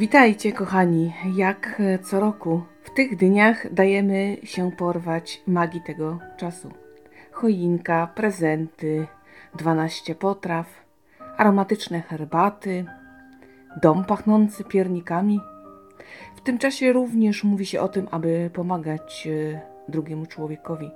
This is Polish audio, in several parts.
Witajcie, kochani. Jak co roku, w tych dniach dajemy się porwać magii tego czasu. Choinka, prezenty, 12 potraw, aromatyczne herbaty, dom pachnący piernikami. W tym czasie również mówi się o tym, aby pomagać e, drugiemu człowiekowi,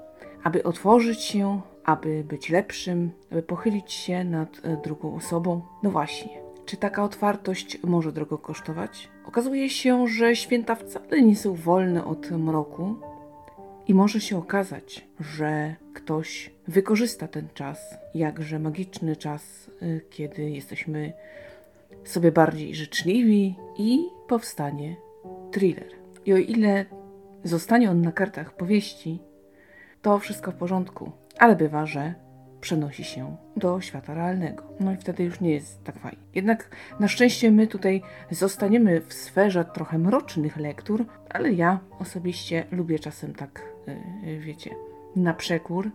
aby otworzyć się, aby być lepszym, aby pochylić się nad e, drugą osobą. No właśnie, czy taka otwartość może drogo kosztować? Okazuje się, że święta wcale nie są wolne od mroku i może się okazać, że ktoś wykorzysta ten czas, jakże magiczny czas, y, kiedy jesteśmy sobie bardziej życzliwi i powstanie thriller. I o ile zostanie on na kartach powieści, to wszystko w porządku, ale bywa, że przenosi się do świata realnego. No i wtedy już nie jest tak fajnie. Jednak na szczęście my tutaj zostaniemy w sferze trochę mrocznych lektur, ale ja osobiście lubię czasem tak, yy, wiecie, na przekór,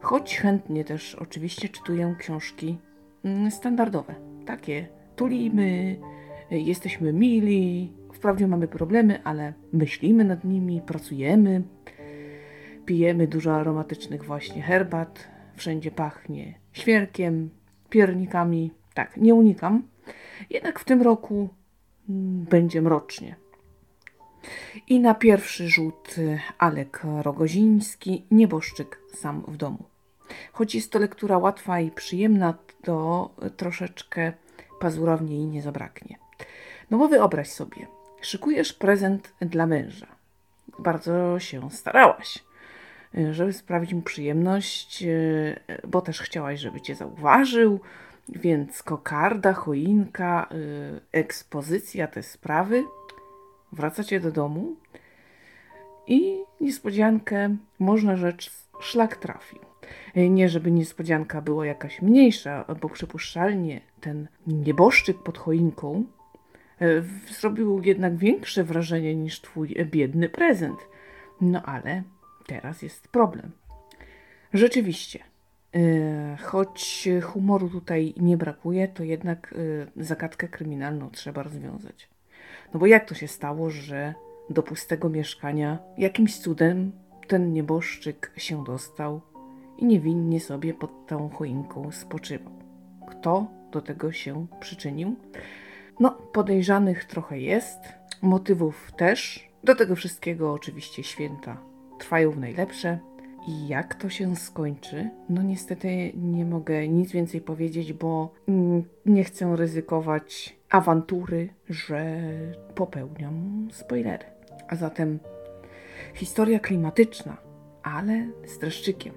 choć chętnie też oczywiście czytuję książki yy, standardowe. Takie tulimy, yy, jesteśmy mili, wprawdzie mamy problemy, ale myślimy nad nimi, pracujemy, pijemy dużo aromatycznych właśnie herbat, wszędzie pachnie świerkiem, piernikami. Tak, nie unikam. Jednak w tym roku mm, będzie mrocznie. I na pierwszy rzut y, Alek Rogoziński, Nieboszczyk sam w domu. Choć jest to lektura łatwa i przyjemna, to troszeczkę pazura w niej nie zabraknie. No bo wyobraź sobie, szykujesz prezent dla męża. Bardzo się starałaś żeby sprawić mu przyjemność, e, bo też chciałaś, żeby cię zauważył, więc kokarda, choinka, e, ekspozycja, te sprawy. Wracacie do domu i niespodziankę, można rzecz, szlak trafił. Nie, żeby niespodzianka była jakaś mniejsza, bo przypuszczalnie ten nieboszczyk pod choinką zrobił jednak większe wrażenie niż twój biedny prezent. No ale teraz jest problem. Rzeczywiście, yy, choć humoru tutaj nie brakuje, to jednak yy, zagadkę kryminalną trzeba rozwiązać. No bo jak to się stało, że do pustego mieszkania jakimś cudem ten nieboszczyk się dostał i niewinnie sobie pod tą choinką spoczywał? Kto do tego się przyczynił? No, podejrzanych trochę jest, motywów też. Do tego wszystkiego oczywiście święta trwają w najlepsze. I jak to się skończy? No niestety nie mogę nic więcej powiedzieć, bo mm, nie chcę ryzykować awantury, że popełniam spoilery. A zatem historia klimatyczna, ale z dreszczykiem.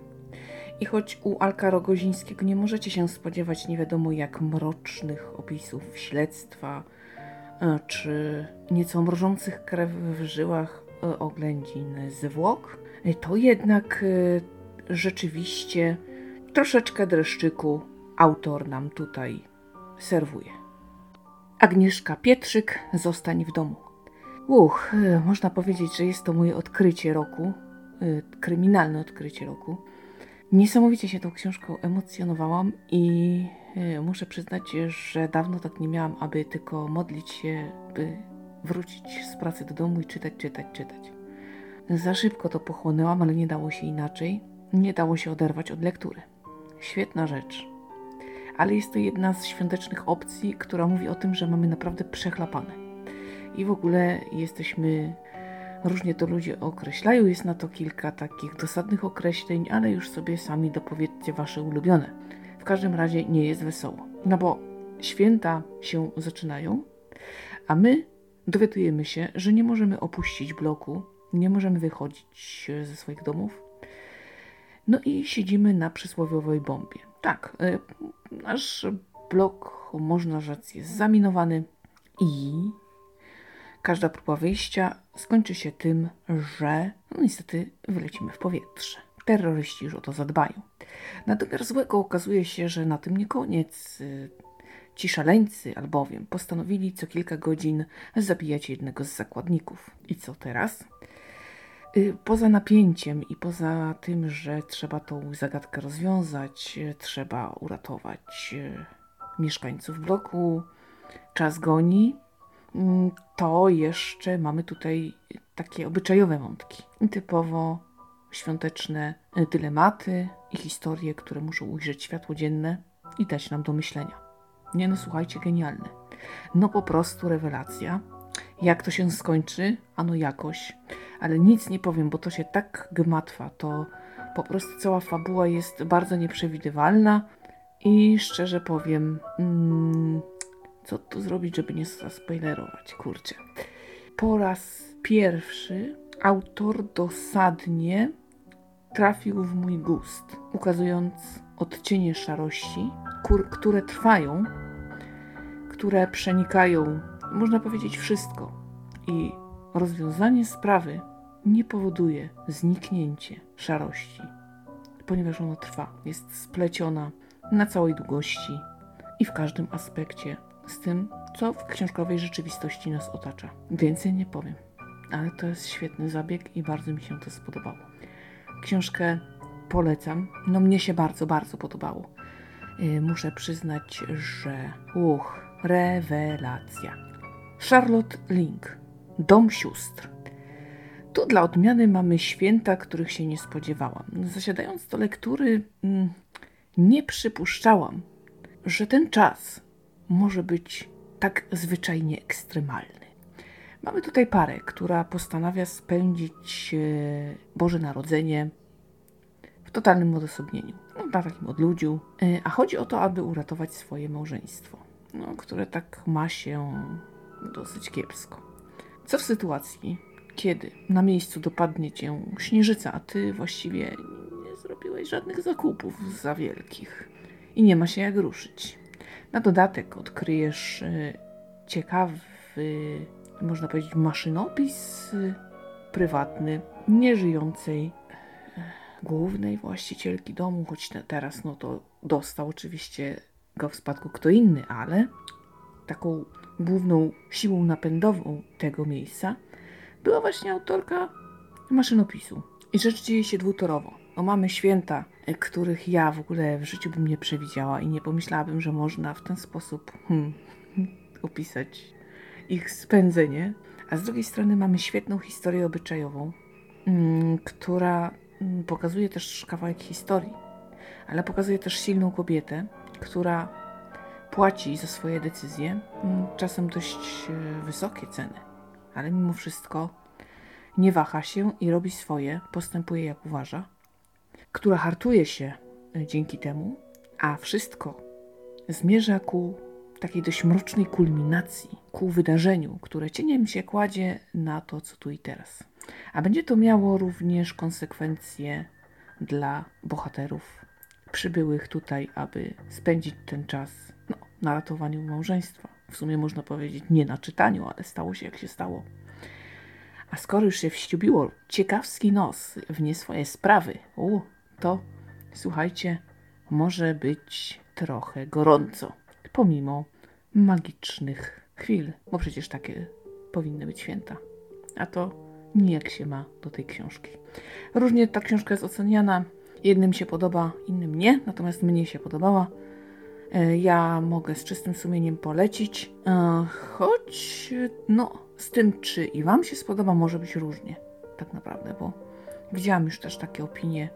I choć u Alka Rogozińskiego nie możecie się spodziewać nie wiadomo jak mrocznych opisów śledztwa, e, czy nieco mrożących krew w żyłach oględzin zwłok, e, to jednak e, rzeczywiście troszeczkę dreszczyku autor nam tutaj serwuje. Agnieszka Pietrzyk, Zostań w domu. Uch, można powiedzieć, że jest to moje odkrycie roku, kryminalne odkrycie roku. Niesamowicie się tą książką emocjonowałam i muszę przyznać, że dawno tak nie miałam, aby tylko modlić się, by wrócić z pracy do domu i czytać, czytać, czytać. Za szybko to pochłonęłam, ale nie dało się inaczej. Nie dało się oderwać od lektury. Świetna rzecz. Ale jest to jedna z świątecznych opcji, która mówi o tym, że mamy naprawdę przechlapane. I w ogóle jesteśmy, różnie to ludzie określają, jest na to kilka takich dosadnych określeń, ale już sobie sami dopowiedzcie wasze ulubione. W każdym razie nie jest wesoło. No bo święta się zaczynają, a my dowiadujemy się, że nie możemy opuścić bloku, nie możemy wychodzić ze swoich domów. No i siedzimy na przysłowiowej bombie. Tak, e, nasz blok, można rzec, jest zaminowany i każda próba wyjścia skończy się tym, że no niestety wylecimy w powietrze. Terroryści już o to zadbają. Natomiast złego okazuje się, że na tym nie koniec. Ci szaleńcy albowiem postanowili co kilka godzin zabijać jednego z zakładników. I co teraz? Y, poza napięciem i poza tym, że trzeba tą zagadkę rozwiązać, y, trzeba uratować y, mieszkańców bloku, czas goni, mm, to jeszcze mamy tutaj takie obyczajowe wątki. Typowo świąteczne dylematy i historie, które muszą ujrzeć światło dzienne i dać nam do myślenia. Nie no, słuchajcie, genialne. No po prostu rewelacja. Jak to się skończy? Ano jakoś. Ale nic nie powiem, bo to się tak gmatwa. To po prostu cała fabuła jest bardzo nieprzewidywalna i szczerze powiem, mm, co tu zrobić, żeby nie spoilerować, kurczę. Po raz pierwszy autor dosadnie trafił w mój gust, ukazując odcienie szarości, które trwają, które przenikają, można powiedzieć, wszystko. I rozwiązanie sprawy nie powoduje zniknięcie szarości, ponieważ ona trwa, jest spleciona na całej długości i w każdym aspekcie z tym, co w książkowej rzeczywistości nas otacza. Więcej nie powiem, ale to jest świetny zabieg i bardzo mi się to spodobało. Książkę polecam. No mnie się bardzo, bardzo podobało. Yy, muszę przyznać, że uch, rewelacja. Charlotte Link, Dom Sióstr. Tu dla odmiany mamy święta, których się nie spodziewałam. Zasiadając do lektury, mm, nie przypuszczałam, że ten czas może być tak zwyczajnie ekstremalny. Mamy tutaj parę, która postanawia spędzić e, Boże Narodzenie w totalnym odosobnieniu, na takim odludziu, e, a chodzi o to, aby uratować swoje małżeństwo, no, które tak ma się dosyć kiepsko. Co w sytuacji, kiedy na miejscu dopadnie cię śnieżyca, a ty właściwie nie zrobiłeś żadnych zakupów za wielkich i nie ma się jak ruszyć? Na dodatek odkryjesz e, ciekawy, można powiedzieć, maszynopis prywatny nieżyjącej głównej właścicielki domu, choć teraz no to dostał oczywiście go w spadku kto inny, ale taką główną siłą napędową tego miejsca była właśnie autorka maszynopisu. I rzecz dzieje się dwutorowo. No mamy święta, e, których ja w ogóle w życiu bym nie przewidziała i nie pomyślałabym, że można w ten sposób hmm, opisać ich spędzenie. A z drugiej strony mamy świetną historię obyczajową, hmm, która pokazuje też kawałek historii, ale pokazuje też silną kobietę, która płaci za swoje decyzje, hmm, czasem dość e, wysokie ceny, ale mimo wszystko nie waha się i robi swoje, postępuje jak uważa która hartuje się e, dzięki temu, a wszystko zmierza ku takiej dość mrocznej kulminacji, ku wydarzeniu, które cieniem się kładzie na to, co tu i teraz. A będzie to miało również konsekwencje dla bohaterów przybyłych tutaj, aby spędzić ten czas no, na ratowaniu małżeństwa. W sumie można powiedzieć nie na czytaniu, ale stało się jak się stało. A skoro już się wściubiło ciekawski nos w nie swoje sprawy, u, to słuchajcie, może być trochę gorąco, pomimo magicznych chwil, bo przecież takie powinny być święta. A to nijak się ma do tej książki. Różnie ta książka jest oceniana. Jednym się podoba, innym nie, natomiast mnie się podobała. E, ja mogę z czystym sumieniem polecić, e, choć no, z tym, czy i Wam się spodoba, może być różnie, tak naprawdę, bo widziałam już też takie opinie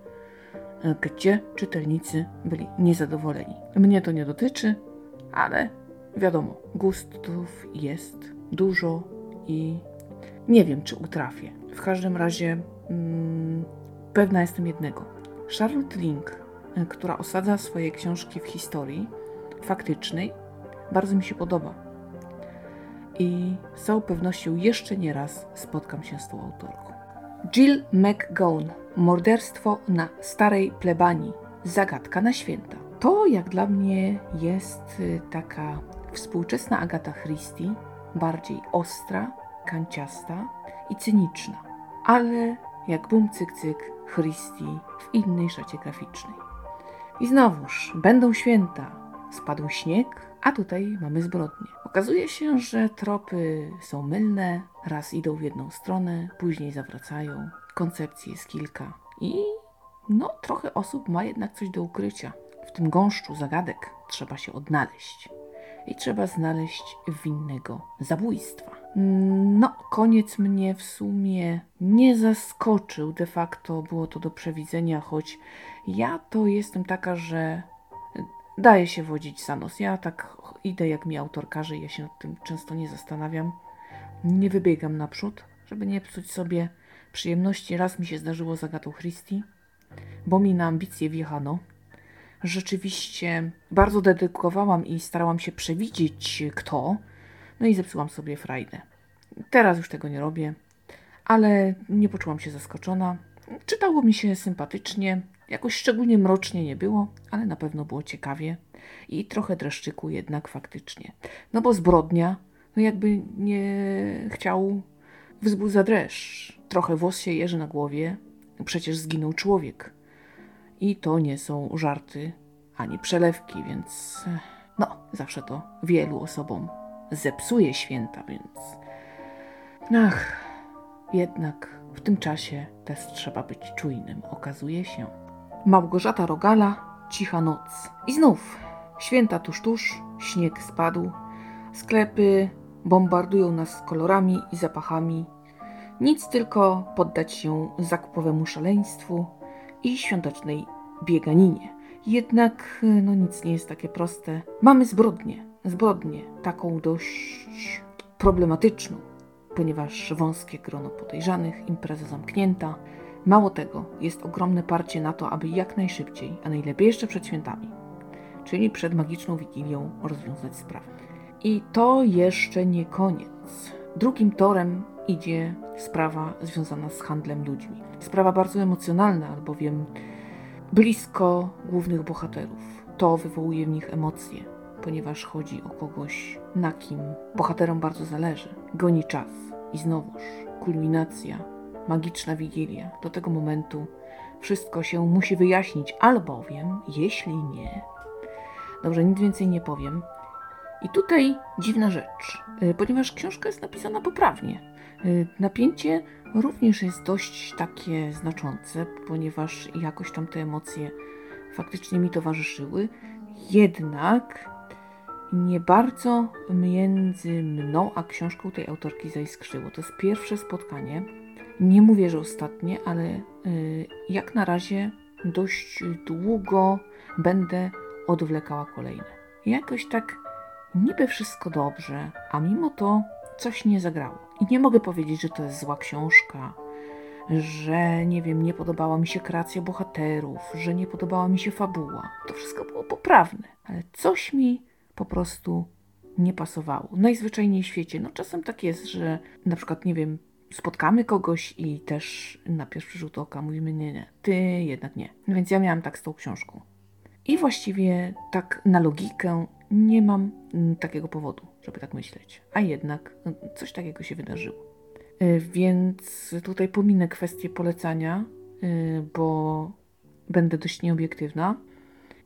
gdzie czytelnicy byli niezadowoleni. Mnie to nie dotyczy, ale wiadomo, gustów jest dużo i nie wiem, czy utrafię. W każdym razie mm, pewna jestem jednego. Charlotte Link, y, która osadza swoje książki w historii faktycznej, bardzo mi się podoba. I z całą pewnością jeszcze nie raz spotkam się z tą autorką. Jill McGowan Morderstwo na starej plebanii. Zagadka na święta. To, jak dla mnie, jest y, taka współczesna Agata Christie, bardziej ostra, kanciasta i cyniczna, ale jak bum cyk cyk Christie w innej szacie graficznej. I znowuż, będą święta, spadł śnieg, a tutaj mamy zbrodnie. Okazuje się, że tropy są mylne, raz idą w jedną stronę, później zawracają. Koncepcji jest kilka i no, trochę osób ma jednak coś do ukrycia. W tym gąszczu zagadek trzeba się odnaleźć. i trzeba znaleźć winnego zabójstwa. No, koniec mnie w sumie nie zaskoczył. De facto było to do przewidzenia, choć ja to jestem taka, że daje się wodzić za nos. Ja tak idę, jak mi autor każe, ja się nad tym często nie zastanawiam. Nie wybiegam naprzód, żeby nie psuć sobie przyjemności. Raz mi się zdarzyło z Agatą Christie, bo mi na ambicje wjechano. Rzeczywiście bardzo dedykowałam i starałam się przewidzieć kto, no i zepsułam sobie frajdę. Teraz już tego nie robię, ale nie poczułam się zaskoczona. Czytało mi się sympatycznie, jakoś szczególnie mrocznie nie było, ale na pewno było ciekawie i trochę dreszczyku jednak faktycznie. No bo zbrodnia, no jakby nie chciał wzbudza dreszcz. Trochę włos się jeży na głowie, przecież zginął człowiek. I to nie są żarty ani przelewki, więc no, zawsze to wielu osobom zepsuje święta, więc ach, jednak w tym czasie też trzeba być czujnym, okazuje się. Małgorzata Rogala, cicha noc. I znów, święta tuż tuż, śnieg spadł, sklepy bombardują nas kolorami i zapachami. Nic tylko poddać się zakupowemu szaleństwu i świątecznej bieganinie. Jednak no nic nie jest takie proste. Mamy zbrodnię, zbrodnię, taką dość problematyczną, ponieważ wąskie grono podejrzanych, impreza zamknięta. Mało tego, jest ogromne parcie na to, aby jak najszybciej, a najlepiej jeszcze przed świętami, czyli przed magiczną wigilią, rozwiązać sprawę. I to jeszcze nie koniec. Drugim torem idzie sprawa związana z handlem ludźmi. Sprawa bardzo emocjonalna, albowiem blisko głównych bohaterów. To wywołuje w nich emocje, ponieważ chodzi o kogoś, na kim bohaterom bardzo zależy. Goni czas i znowuż kulminacja, magiczna wigilia. Do tego momentu wszystko się musi wyjaśnić, albowiem, jeśli nie, dobrze, nic więcej nie powiem. I tutaj dziwna rzecz, y, ponieważ książka jest napisana poprawnie. Y, napięcie również jest dość takie znaczące, ponieważ jakoś tam te emocje faktycznie mi towarzyszyły. Jednak nie bardzo między mną a książką tej autorki zaiskrzyło. To jest pierwsze spotkanie. Nie mówię, że ostatnie, ale y, jak na razie dość długo będę odwlekała kolejne. Jakoś tak niby wszystko dobrze, a mimo to coś nie zagrało. I nie mogę powiedzieć, że to jest zła książka, że nie wiem, nie podobała mi się kreacja bohaterów, że nie podobała mi się fabuła. To wszystko było poprawne, ale coś mi po prostu nie pasowało. Najzwyczajniej w świecie. No czasem tak jest, że na przykład, nie wiem, spotkamy kogoś i też na pierwszy rzut oka mówimy nie, nie, ty jednak nie. Więc ja miałam tak z tą książką. I właściwie tak na logikę nie mam mm, takiego powodu, żeby tak myśleć. A jednak no, coś takiego się wydarzyło. Y, więc tutaj pominę kwestię polecania, y, bo będę dość nieobiektywna.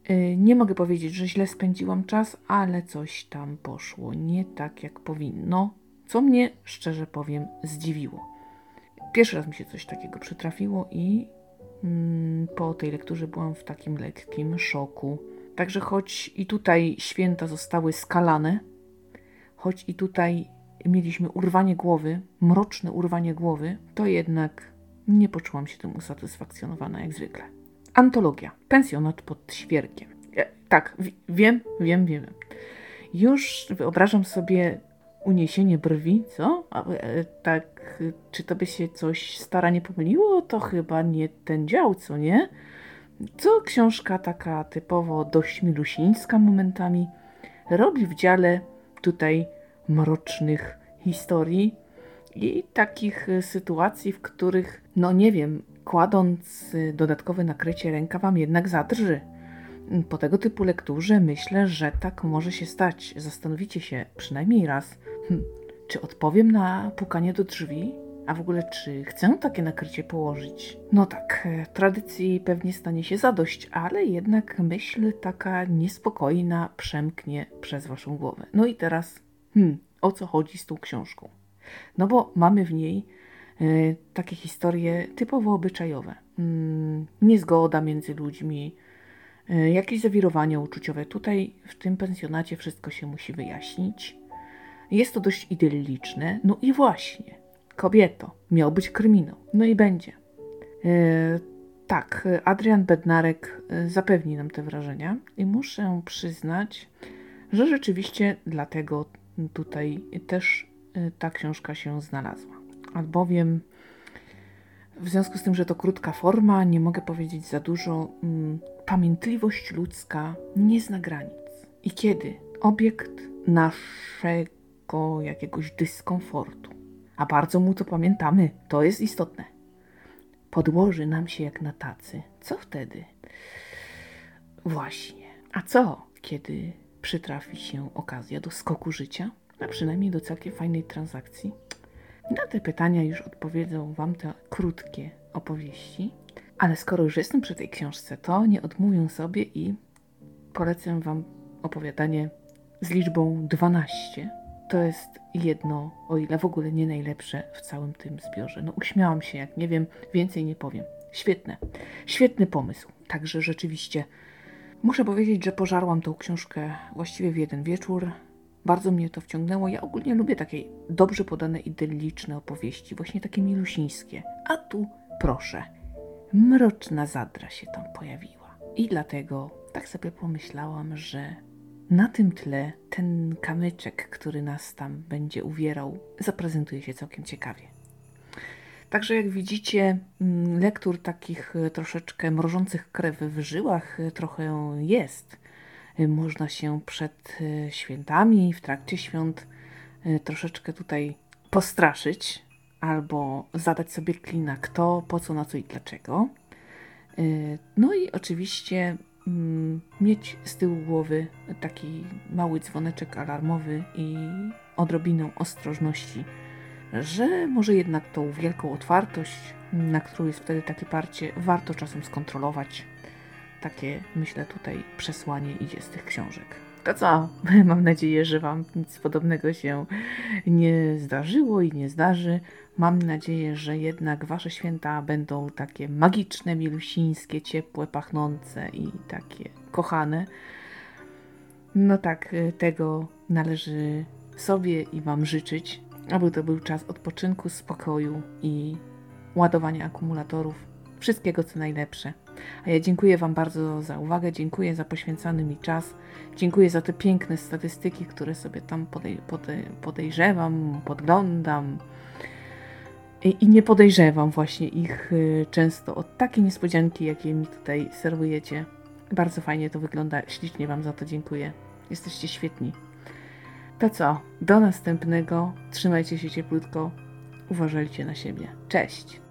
Y, nie mogę powiedzieć, że źle spędziłam czas, ale coś tam poszło nie tak, jak powinno, co mnie, szczerze powiem, zdziwiło. Pierwszy raz mi się coś takiego przytrafiło i mm, po tej lekturze byłam w takim lekkim szoku. Także choć i tutaj święta zostały skalane, choć i tutaj mieliśmy urwanie głowy, mroczne urwanie głowy, to jednak nie poczułam się tym usatysfakcjonowana jak zwykle. Antologia. Pensjonat pod świerkiem. E, tak, wiem, wiem, wiem. Już wyobrażam sobie uniesienie brwi, co? E, tak, czy to by się coś staranie pomyliło? To chyba nie ten dział, co nie? Co książka taka typowo dość milusińska momentami robi w dziale tutaj mrocznych historii i takich sytuacji, w których, no nie wiem, kładąc dodatkowe nakrycie ręka wam jednak zadrży. Po tego typu lekturze myślę, że tak może się stać. Zastanowicie się przynajmniej raz, hm, czy odpowiem na pukanie do drzwi, a w ogóle, czy chcę takie nakrycie położyć? No tak, e, tradycji pewnie stanie się zadość, ale jednak myśl taka niespokojna przemknie przez waszą głowę. No i teraz, hmm, o co chodzi z tą książką? No bo mamy w niej y, takie historie typowo obyczajowe. Mm, niezgoda między ludźmi, E, Jakieś zawirowania uczuciowe. Tutaj w tym pensjonacie wszystko się musi wyjaśnić. Jest to dość idylliczne. No i właśnie, kobieto, miał być kryminał. No i będzie. E, tak, Adrian Bednarek e, zapewni nam te wrażenia i muszę przyznać, że rzeczywiście dlatego tutaj też e, ta książka się znalazła. Albowiem w związku z tym, że to krótka forma, nie mogę powiedzieć za dużo. mm, Pamiętliwość ludzka nie zna granic. I kiedy obiekt naszego jakiegoś dyskomfortu, a bardzo mu to pamiętamy, to jest istotne, podłoży nam się jak na tacy, co wtedy? Właśnie. A co, kiedy przytrafi się okazja do skoku życia, a przynajmniej do całkiem fajnej transakcji? Na te pytania już odpowiedzą Wam te krótkie opowieści. Ale skoro już jestem przy tej książce, to nie odmówię sobie i polecę Wam opowiadanie z liczbą 12. To jest jedno, o ile w ogóle nie najlepsze w całym tym zbiorze. No uśmiałam się, jak nie wiem, więcej nie powiem. Świetne, świetny pomysł. Także rzeczywiście muszę powiedzieć, że pożarłam tą książkę właściwie w jeden wieczór. Bardzo mnie to wciągnęło. Ja ogólnie lubię takie dobrze podane, idylliczne opowieści, właśnie takie milusińskie. A tu, proszę, mroczna zadra się tam pojawiła. I dlatego tak sobie pomyślałam, że na tym tle ten kamyczek, który nas tam będzie uwierał, zaprezentuje się całkiem ciekawie. Także jak widzicie, mm, lektur takich e, troszeczkę mrożących krew w żyłach e, trochę jest. E, Można się przed świętami, w trakcie świąt troszeczkę tutaj postraszyć albo zadać sobie klina kto, po co, na co i dlaczego. No i oczywiście mieć z tyłu głowy taki mały dzwoneczek alarmowy i odrobinę ostrożności, że może jednak tą wielką otwartość, na którą jest wtedy takie parcie, warto czasem skontrolować. Takie, myślę, tutaj przesłanie idzie z tych książek. To co? Mam nadzieję, że Wam nic podobnego się nie zdarzyło i nie zdarzy. Mam nadzieję, że jednak Wasze święta będą takie magiczne, milusińskie, ciepłe, pachnące i takie kochane. No tak, y, tego należy sobie i Wam życzyć, aby to był czas odpoczynku, spokoju i ładowania akumulatorów. Wszystkiego co najlepsze. A ja dziękuję Wam bardzo za uwagę, dziękuję za poświęcony mi czas, dziękuję za te piękne statystyki, które sobie tam podej podej podejrzewam, podglądam. I, nie podejrzewam właśnie ich y, często o takie niespodzianki, jakie mi tutaj serwujecie. Bardzo fajnie to wygląda, ślicznie Wam za to dziękuję. Jesteście świetni. To co? Do następnego. Trzymajcie się cieplutko. Uważajcie na siebie. Cześć!